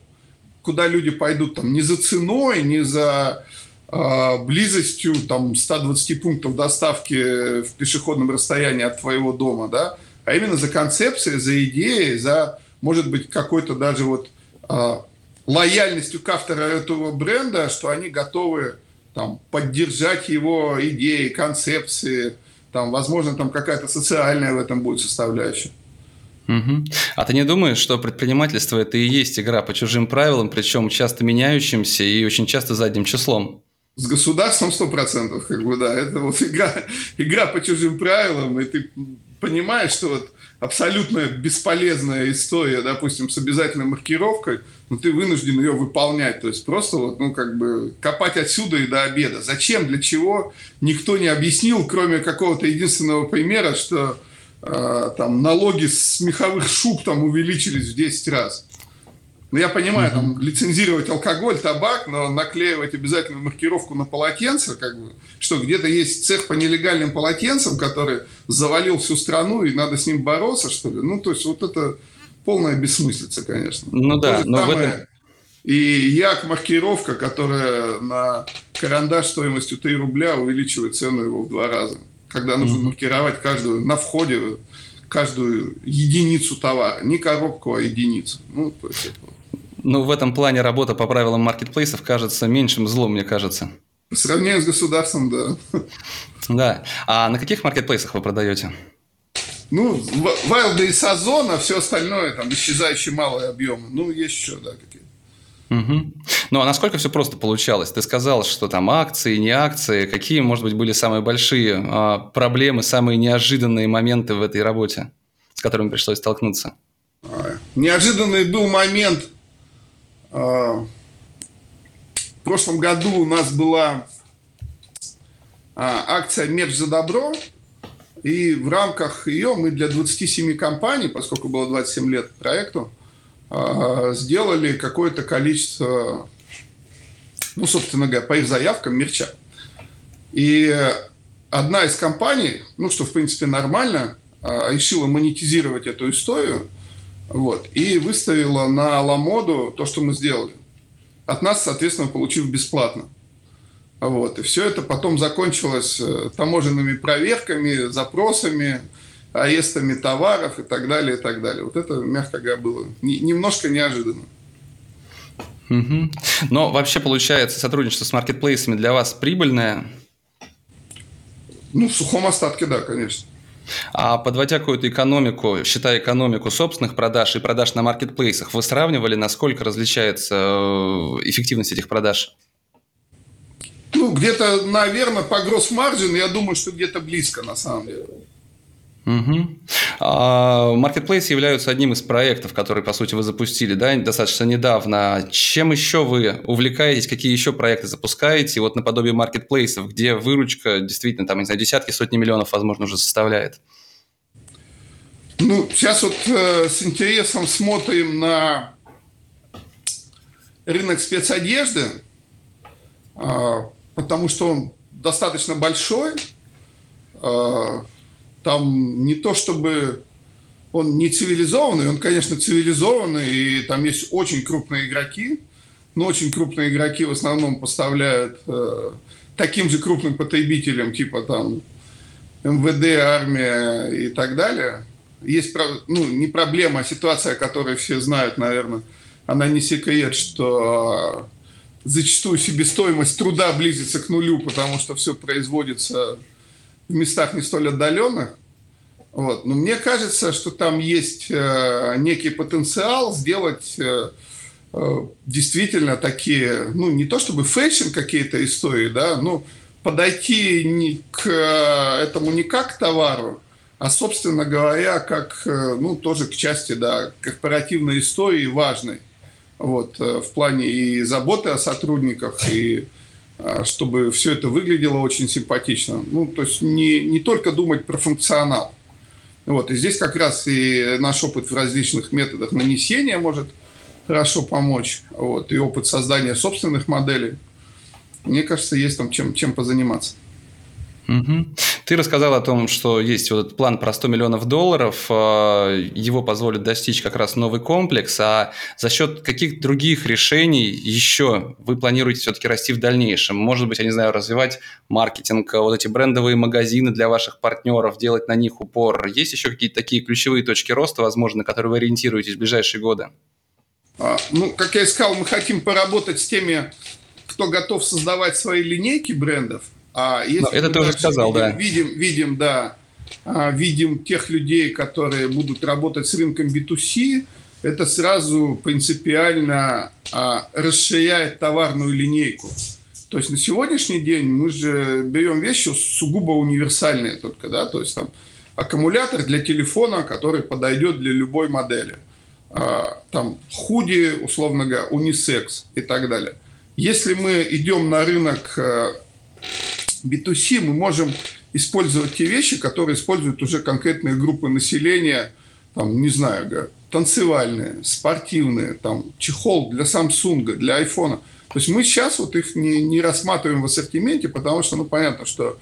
Куда люди пойдут там не за ценой, не за а, близостью там 120 пунктов доставки в пешеходном расстоянии от твоего дома, да, а именно за концепцией, за идеей, за, может быть, какой-то даже вот лояльностью к автору этого бренда, что они готовы там, поддержать его идеи, концепции, там, возможно, там какая-то социальная в этом будет составляющая. Угу. А ты не думаешь, что предпринимательство это и есть игра по чужим правилам, причем часто меняющимся и очень часто задним числом? с государством сто процентов, как бы, да, это вот игра, игра по чужим правилам, и ты понимаешь, что вот абсолютно бесполезная история, допустим, с обязательной маркировкой, но ты вынужден ее выполнять, то есть просто вот, ну, как бы копать отсюда и до обеда. Зачем, для чего, никто не объяснил, кроме какого-то единственного примера, что э, там налоги с меховых шуб там увеличились в 10 раз. Ну, я понимаю, mm там, лицензировать алкоголь, табак, но наклеивать обязательно маркировку на полотенце, как бы, что где-то есть цех по нелегальным полотенцам, который завалил всю страну, и надо с ним бороться, что ли. Ну, то есть, вот это полная бессмыслица, конечно. Ну да, но самое... в этом... И як маркировка, которая на карандаш стоимостью 3 рубля увеличивает цену его в два раза. когда нужно маркировать каждую на входе каждую единицу товара, не коробку, а единицу. Ну, то есть это... ну, в этом плане работа по правилам маркетплейсов кажется меньшим злом, мне кажется. По сравнению с государством, да. Да. А на каких маркетплейсах вы продаете? Ну, Wild и Сазон, а все остальное, там, исчезающие малые объемы. Ну, есть еще, да, какие-то. Угу. Ну, а насколько все просто получалось? Ты сказал, что там акции, не акции. Какие, может быть, были самые большие а, проблемы, самые неожиданные моменты в этой работе, с которыми пришлось столкнуться? Неожиданный был момент. А, в прошлом году у нас была а, акция «Мерч за добро», и в рамках ее мы для 27 компаний, поскольку было 27 лет проекту, а, сделали какое-то количество, ну, собственно говоря, по их заявкам мерча. И одна из компаний, ну, что, в принципе, нормально, решила монетизировать эту историю, вот, и выставила на Ламоду то, что мы сделали. От нас, соответственно, получив бесплатно. Вот. И все это потом закончилось э, таможенными проверками, запросами, арестами товаров и так далее, и так далее. Вот это, мягко говоря, было немножко неожиданно. Угу. Но вообще, получается, сотрудничество с маркетплейсами для вас прибыльное? Ну, в сухом остатке, да, конечно. А подводя какую-то экономику, считая экономику собственных продаж и продаж на маркетплейсах, вы сравнивали, насколько различается э, эффективность этих продаж? Ну, где-то, наверное, по гросс-маржин, я думаю, что где-то близко, на самом деле. Угу. Marketplace являются одним из проектов, которые, по сути, вы запустили да, достаточно недавно. Чем еще вы увлекаетесь, какие еще проекты запускаете, вот наподобие маркетплейсов, где выручка действительно, там, не знаю, десятки, сотни миллионов, возможно, уже составляет? Ну, сейчас вот э, с интересом смотрим на рынок спецодежды, э, потому что он достаточно большой, э, там не то чтобы он не цивилизованный, он, конечно, цивилизованный, и там есть очень крупные игроки, но очень крупные игроки в основном поставляют э, таким же крупным потребителям, типа там МВД, армия и так далее. Есть, ну, не проблема, а ситуация, которую все знают, наверное, она не секрет, что зачастую себестоимость труда близится к нулю, потому что все производится в местах не столь отдаленных. Вот. Но мне кажется, что там есть э, некий потенциал сделать э, э, действительно такие, ну, не то чтобы fashion какие-то истории, да, но подойти не к этому не как к товару, а, собственно говоря, как, ну, тоже к части, да, корпоративной истории важной. Вот, в плане и заботы о сотрудниках, и чтобы все это выглядело очень симпатично. Ну, то есть не, не только думать про функционал. Вот, и здесь как раз и наш опыт в различных методах нанесения может хорошо помочь. Вот, и опыт создания собственных моделей. Мне кажется, есть там чем, чем позаниматься. Угу. Ты рассказал о том, что есть вот этот план про 100 миллионов долларов, а, его позволит достичь как раз новый комплекс, а за счет каких других решений еще вы планируете все-таки расти в дальнейшем? Может быть, я не знаю, развивать маркетинг, вот эти брендовые магазины для ваших партнеров, делать на них упор. Есть еще какие-то такие ключевые точки роста, возможно, на которые вы ориентируетесь в ближайшие годы? А, ну, как я и сказал, мы хотим поработать с теми, кто готов создавать свои линейки брендов, а если это ты уже сказал, видим, да. Видим, видим, да, а, видим тех людей, которые будут работать с рынком B2C, это сразу принципиально а, расширяет товарную линейку. То есть на сегодняшний день мы же берем вещи сугубо универсальные только, да, то есть там аккумулятор для телефона, который подойдет для любой модели. А, там худи, условно говоря, унисекс и так далее. Если мы идем на рынок э, B2C мы можем использовать те вещи, которые используют уже конкретные группы населения, там, не знаю, танцевальные, спортивные, там, чехол для Samsung, для iPhone. То есть мы сейчас вот их не, не рассматриваем в ассортименте, потому что, ну, понятно, что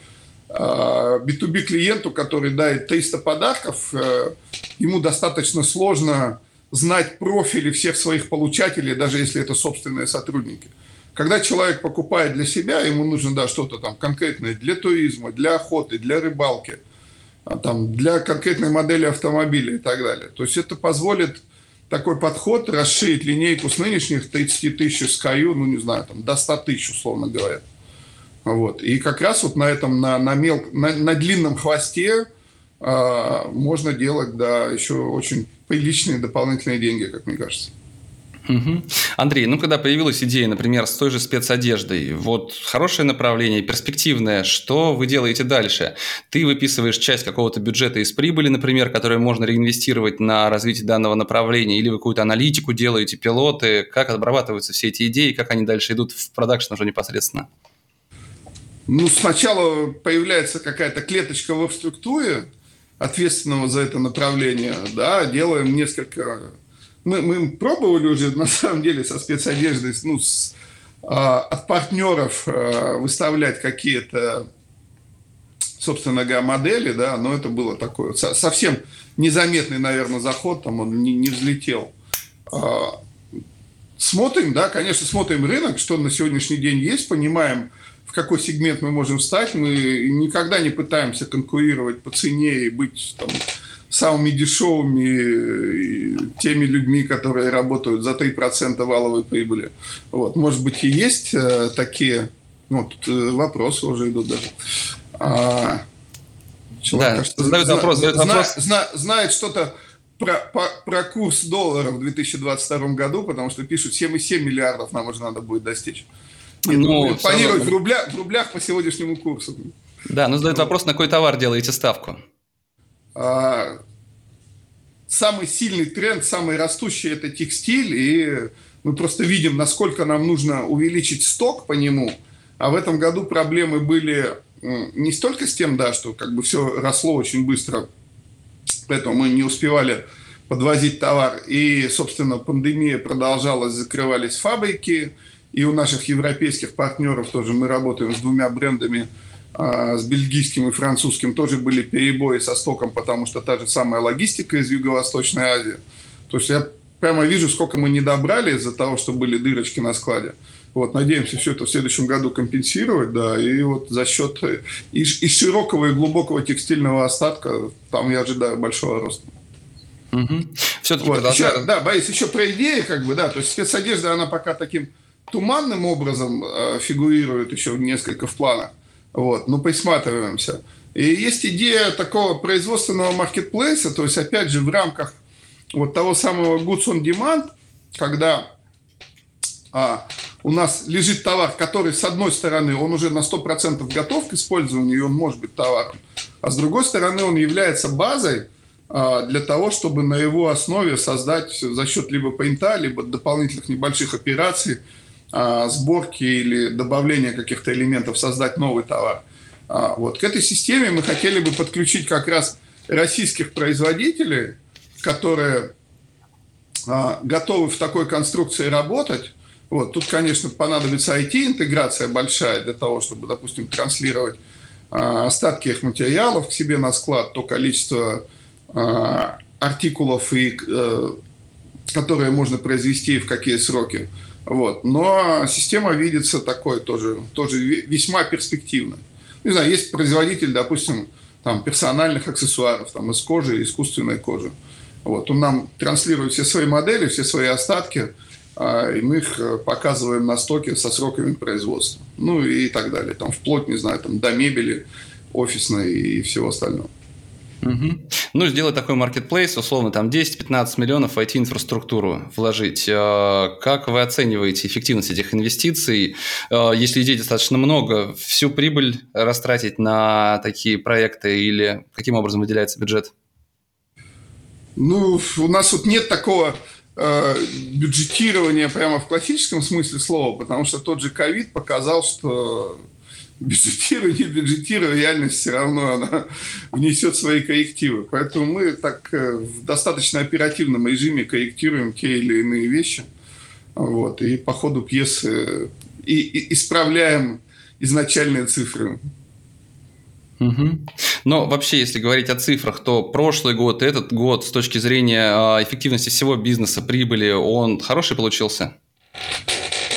B2B а, клиенту, который дает 300 подарков, э, ему достаточно сложно знать профили всех своих получателей, даже если это собственные сотрудники. Когда человек покупает для себя, ему нужно да, что-то там конкретное для туризма, для охоты, для рыбалки, а там, для конкретной модели автомобиля и так далее. То есть это позволит такой подход расширить линейку с нынешних 30 тысяч SKU, ну не знаю, там, до 100 тысяч, условно говоря. Вот. И как раз вот на этом, на, на, мел, на, на длинном хвосте э, можно делать, да, еще очень приличные дополнительные деньги, как мне кажется. Угу. Андрей, ну когда появилась идея, например, с той же спецодеждой, вот хорошее направление, перспективное, что вы делаете дальше? Ты выписываешь часть какого-то бюджета из прибыли, например, которую можно реинвестировать на развитие данного направления, или вы какую-то аналитику делаете, пилоты, как обрабатываются все эти идеи, как они дальше идут в продакшн уже непосредственно? Ну, сначала появляется какая-то клеточка в структуре, ответственного за это направление, да, делаем несколько мы, мы пробовали уже, на самом деле, со спецодеждой, ну, с, а, от партнеров а, выставлять какие-то, собственно говоря, модели, да, но это было такое со, совсем незаметный, наверное, заход, там он не, не взлетел. А, смотрим, да, конечно, смотрим рынок, что на сегодняшний день есть, понимаем, в какой сегмент мы можем встать. Мы никогда не пытаемся конкурировать по цене и быть там, самыми дешевыми теми людьми, которые работают за 3% валовой прибыли. Вот. Может быть, и есть э, такие, ну, тут э, вопросы уже идут даже. А, человек, да, что задают зна, вопрос, задают зна, вопрос. Зна, знает что-то про, про, про курс доллара в 2022 году, потому что пишут 7,7 миллиардов нам уже надо будет достичь. Нет, ну, планируют в рублях, в рублях по сегодняшнему курсу. Да, но задают вопрос, на какой товар делаете ставку? А, самый сильный тренд, самый растущий – это текстиль, и мы просто видим, насколько нам нужно увеличить сток по нему. А в этом году проблемы были не столько с тем, да, что как бы все росло очень быстро, поэтому мы не успевали подвозить товар. И, собственно, пандемия продолжалась, закрывались фабрики, и у наших европейских партнеров тоже мы работаем с двумя брендами – с бельгийским и французским тоже были перебои со стоком, потому что та же самая логистика из Юго-Восточной Азии. То есть я прямо вижу, сколько мы не добрали из-за того, что были дырочки на складе. Вот, надеемся все это в следующем году компенсировать, да, и вот за счет и, и широкого и глубокого текстильного остатка там я ожидаю большого роста. Угу. Все-таки вот, еще, да, Борис, еще про идеи, как бы, да, то есть спецодежда, она пока таким туманным образом э, фигурирует еще несколько в планах. Вот, ну, присматриваемся. И есть идея такого производственного маркетплейса, то есть, опять же, в рамках вот того самого Goods on Demand, когда а, у нас лежит товар, который, с одной стороны, он уже на 100% готов к использованию, и он может быть товаром, а с другой стороны, он является базой а, для того, чтобы на его основе создать за счет либо принта, либо дополнительных небольших операций сборки или добавления каких-то элементов создать новый товар. А, вот. К этой системе мы хотели бы подключить как раз российских производителей, которые а, готовы в такой конструкции работать. Вот. Тут, конечно, понадобится IT-интеграция большая для того, чтобы, допустим, транслировать остатки их материалов к себе на склад, то количество артикулов, и, э, которые можно произвести и в какие сроки. Вот. Но система видится такой тоже, тоже весьма перспективно. Не знаю, есть производитель, допустим, там, персональных аксессуаров там, из кожи, искусственной кожи. Вот. Он нам транслирует все свои модели, все свои остатки, а, и мы их э, показываем на стоке со сроками производства. Ну и так далее. Там, вплоть, не знаю, там, до мебели офисной и всего остального. Угу. Ну, сделать такой маркетплейс, условно, там 10-15 миллионов в IT-инфраструктуру вложить. Э, как вы оцениваете эффективность этих инвестиций? Э, если идей достаточно много, всю прибыль растратить на такие проекты или каким образом выделяется бюджет? Ну, у нас вот нет такого э, бюджетирования прямо в классическом смысле слова, потому что тот же ковид показал, что бюджетируя, не бюджетируя, реальность все равно она внесет свои коррективы. Поэтому мы так э, в достаточно оперативном режиме корректируем те или иные вещи. Вот, и по ходу пьесы и, и исправляем изначальные цифры. Угу. Но вообще, если говорить о цифрах, то прошлый год, этот год с точки зрения эффективности всего бизнеса, прибыли, он хороший получился?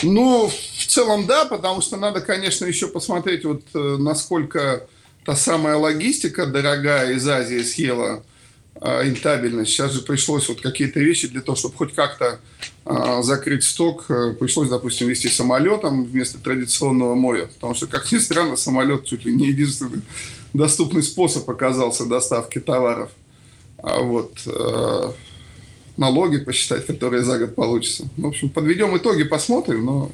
Ну, В целом, да, потому что надо, конечно, еще посмотреть, вот э, насколько та самая логистика дорогая из Азии съела а, рентабельность. Сейчас же пришлось вот какие-то вещи для того, чтобы хоть как-то а, закрыть сток, э, пришлось, допустим, вести самолетом вместо традиционного моря. Потому что, как ни странно, самолет чуть ли не единственный доступный способ оказался доставки товаров. А вот э, налоги посчитать, которые за год получится. В общем, подведем итоги, посмотрим, но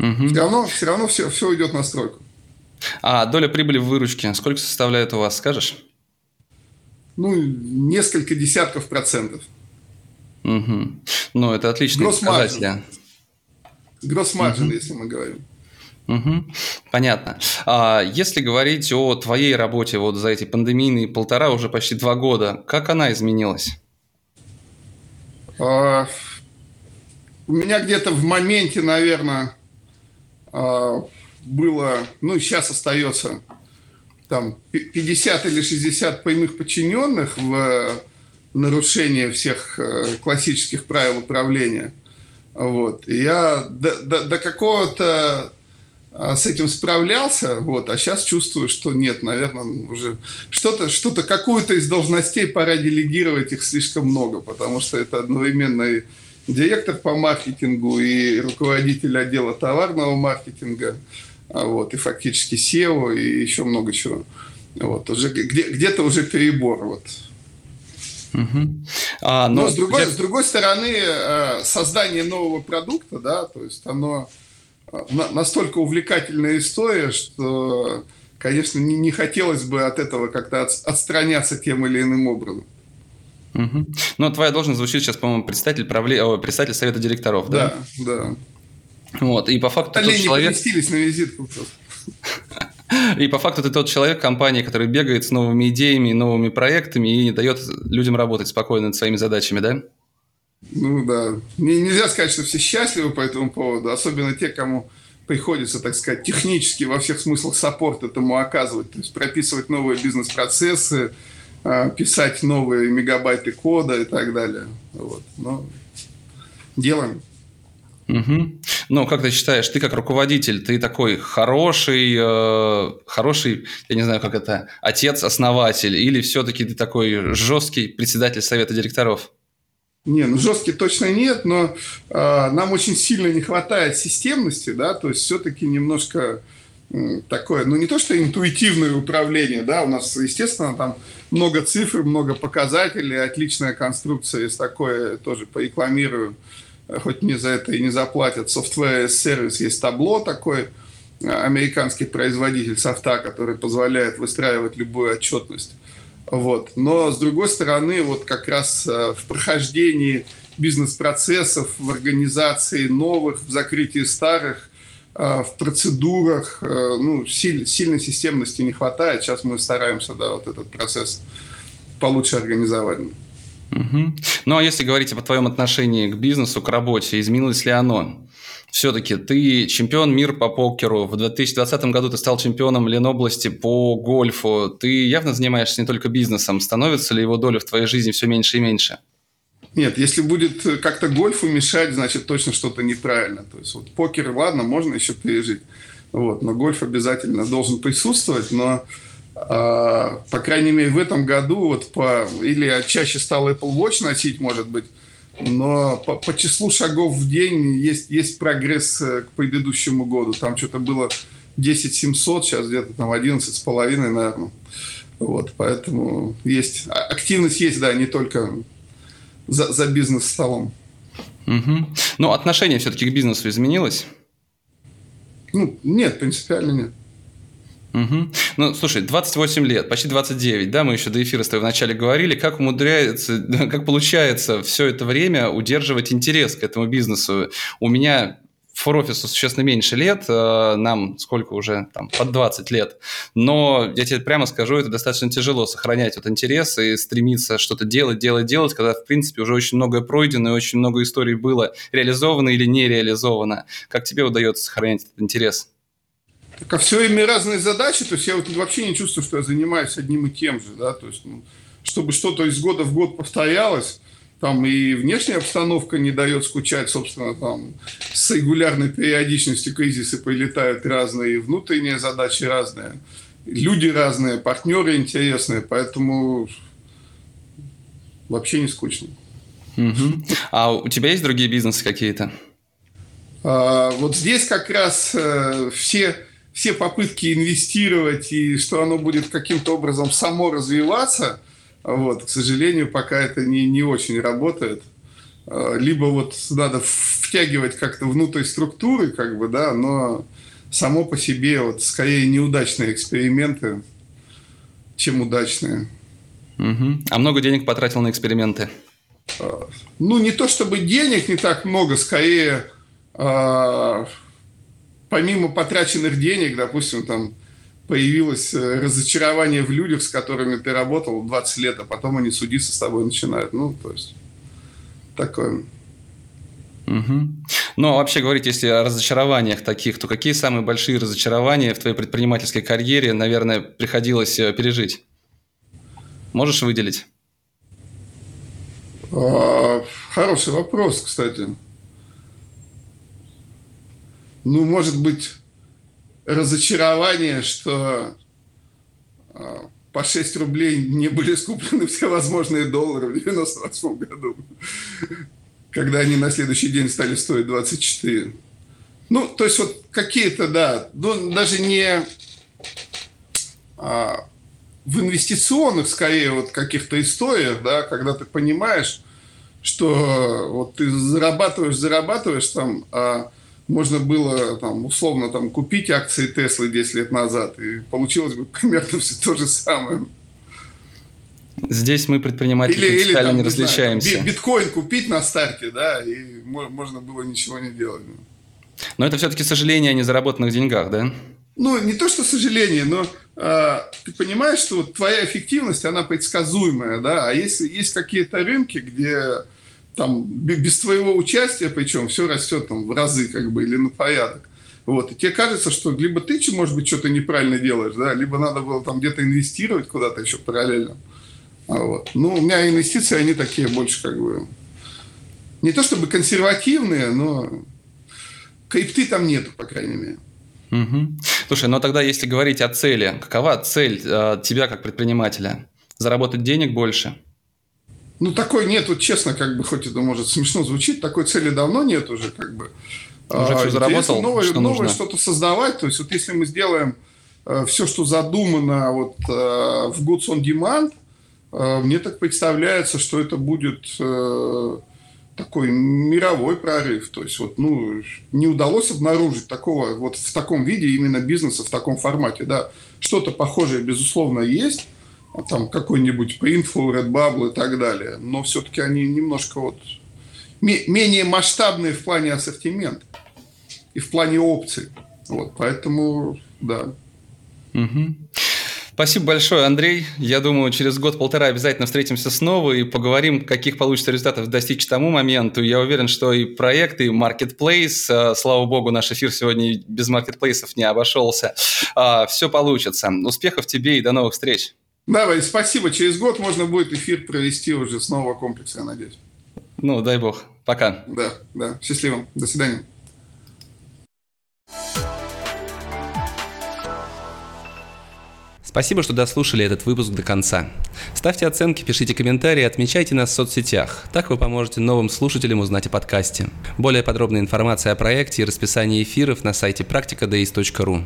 угу. все равно, все равно все, все идет на стройку. А доля прибыли в выручке сколько составляет у вас, скажешь? Ну, несколько десятков процентов. Угу. Ну, это отличные Gross показатели. Гросс-маржин, угу. если мы говорим. Угу. Понятно. А если говорить о твоей работе вот за эти пандемийные полтора, уже почти два года, как она изменилась? А, у меня где-то в моменте, наверное, было, ну, сейчас остается там 50 или 60 прямых подчиненных в нарушение всех э, классических правил управления. Вот. Я до, до, до какого-то а, с этим справлялся, вот, а сейчас чувствую, что нет, наверное, уже что-то, что-то, какую-то из должностей пора делегировать, их слишком много, потому что это одновременно и директор по маркетингу, и руководитель отдела товарного маркетинга, а вот, и фактически SEO, и еще много чего. Вот, уже, где, где-то уже перебор, вот. Угу. А, но, но с, другой, я... с другой стороны, э, создание нового продукта, да, то есть оно э, настолько увлекательная история, что, конечно, не, не хотелось бы от этого как-то от, отстраняться тем или иным образом. Угу. Ну, твоя должность звучит сейчас, по-моему, представитель, правле... представитель совета директоров, да? Да, да. Вот, и по факту Олени тот человек... на визитку просто. И по факту ты тот человек компании, который бегает с новыми идеями, новыми проектами и не дает людям работать спокойно над своими задачами, да? Ну да. Нельзя сказать, что все счастливы по этому поводу, особенно те, кому приходится, так сказать, технически во всех смыслах саппорт этому оказывать, то есть прописывать новые бизнес-процессы, писать новые мегабайты кода и так далее. Вот. Но делаем. Угу. Ну, как ты считаешь, ты как руководитель, ты такой хороший, э, хороший, я не знаю, как это, отец-основатель, или все-таки ты такой жесткий председатель совета директоров? Не, ну жесткий точно нет, но э, нам очень сильно не хватает системности, да, то есть все-таки немножко э, такое, ну не то что интуитивное управление, да, у нас, естественно, там много цифр, много показателей, отличная конструкция, есть такое тоже порекламирую хоть мне за это и не заплатят, Software сервис есть табло такой, американский производитель софта, который позволяет выстраивать любую отчетность. Вот. Но, с другой стороны, вот как раз э, в прохождении бизнес-процессов, в организации новых, в закрытии старых, э, в процедурах, э, ну, силь, сильной системности не хватает. Сейчас мы стараемся да, вот этот процесс получше организовать. Угу. Ну, а если говорить о твоем отношении к бизнесу, к работе, изменилось ли оно? Все-таки ты чемпион мира по покеру. В 2020 году ты стал чемпионом Ленобласти по гольфу. Ты явно занимаешься не только бизнесом. Становится ли его доля в твоей жизни все меньше и меньше? Нет, если будет как-то гольфу мешать, значит точно что-то неправильно. То есть вот покер, ладно, можно еще пережить. Вот, но гольф обязательно должен присутствовать, но а, по крайней мере, в этом году вот по... Или я чаще стал Apple Watch носить, может быть, но по, по числу шагов в день есть, есть прогресс э, к предыдущему году. Там что-то было 10 700, сейчас где-то там 11 с половиной, наверное. Вот, поэтому есть а, активность есть, да, не только за, за бизнес-столом. Угу. Но отношение все-таки к бизнесу изменилось? Ну, нет, принципиально нет. Угу. Ну, слушай, 28 лет, почти 29, да, мы еще до эфира с тобой вначале говорили, как умудряется, как получается все это время удерживать интерес к этому бизнесу. У меня фор-офису существенно меньше лет, э, нам сколько уже, там, под 20 лет. Но я тебе прямо скажу, это достаточно тяжело сохранять вот интерес и стремиться что-то делать, делать, делать, когда, в принципе, уже очень многое пройдено и очень много историй было реализовано или не реализовано. Как тебе удается сохранять этот интерес? Так, а все время разные задачи, то есть я вот вообще не чувствую, что я занимаюсь одним и тем же, да, то есть, ну, чтобы что-то из года в год повторялось, там и внешняя обстановка не дает скучать, собственно, там с регулярной периодичностью кризисы прилетают разные, и внутренние задачи разные, люди разные, партнеры интересные, поэтому вообще не скучно. Угу. А у тебя есть другие бизнесы какие-то? А, вот здесь как раз э, все, все попытки инвестировать и что оно будет каким-то образом само развиваться – вот, к сожалению, пока это не, не очень работает. А, либо вот надо втягивать как-то внутрь структуры, как бы, да, но само по себе вот скорее неудачные эксперименты, чем удачные. Угу. А много денег потратил на эксперименты? А, ну, не то чтобы денег не так много, скорее а, помимо потраченных денег, допустим, там появилось э, разочарование в людях, с которыми ты работал 20 лет, а потом они судиться с тобой начинают. Ну, то есть, такое. Угу. Ну, а вообще говорить, если о разочарованиях таких, то какие самые большие разочарования в твоей предпринимательской карьере, наверное, приходилось э, пережить? Можешь выделить? А, хороший вопрос, кстати. Ну, может быть, разочарование, что а, по 6 рублей не были скуплены все возможные доллары в 98 году, когда они на следующий день стали стоить 24. Ну, то есть вот какие-то, да, ну, даже не а, в инвестиционных, скорее, вот каких-то историях, да, когда ты понимаешь, что вот ты зарабатываешь, зарабатываешь там, а можно было там, условно там, купить акции Теслы 10 лет назад, и получилось бы примерно все то же самое. Здесь мы предприниматели или, или, там, не различаемся. Знаю, биткоин купить на старте, да, и можно было ничего не делать. Но это все-таки сожаление о незаработанных деньгах, да? Ну, не то, что сожаление, но э, ты понимаешь, что вот твоя эффективность, она предсказуемая, да, а если есть какие-то рынки, где там без твоего участия, причем все растет там в разы как бы или на порядок. Вот. И тебе кажется, что либо ты, может быть, что-то неправильно делаешь, да, либо надо было там где-то инвестировать куда-то еще параллельно. А вот. Ну, у меня инвестиции, они такие больше как бы... Не то чтобы консервативные, но крипты там нету, по крайней мере. Угу. Слушай, но тогда если говорить о цели, какова цель э, тебя как предпринимателя? Заработать денег больше – ну, такой нет, вот честно, как бы, хоть это может смешно звучит, такой цели давно нет уже, как бы. Уже а, все заработал, новое, что новое что-то создавать, то есть вот если мы сделаем э, все, что задумано вот э, в Goods on Demand, э, мне так представляется, что это будет э, такой мировой прорыв. То есть вот, ну, не удалось обнаружить такого, вот в таком виде именно бизнеса, в таком формате, да. Что-то похожее, безусловно, есть, а там какой-нибудь Printful, Redbubble и так далее. Но все-таки они немножко вот менее масштабные в плане ассортимента и в плане опций. Вот, поэтому, да. Угу. Спасибо большое, Андрей. Я думаю, через год-полтора обязательно встретимся снова и поговорим, каких получится результатов достичь тому моменту. Я уверен, что и проект, и маркетплейс, э, слава богу, наш эфир сегодня без маркетплейсов не обошелся, а, все получится. Успехов тебе и до новых встреч. Давай, спасибо. Через год можно будет эфир провести уже с нового комплекса, я надеюсь. Ну, дай бог. Пока. Да, да. Счастливо. До свидания. Спасибо, что дослушали этот выпуск до конца. Ставьте оценки, пишите комментарии, отмечайте нас в соцсетях. Так вы поможете новым слушателям узнать о подкасте. Более подробная информация о проекте и расписании эфиров на сайте практикадеис.ру.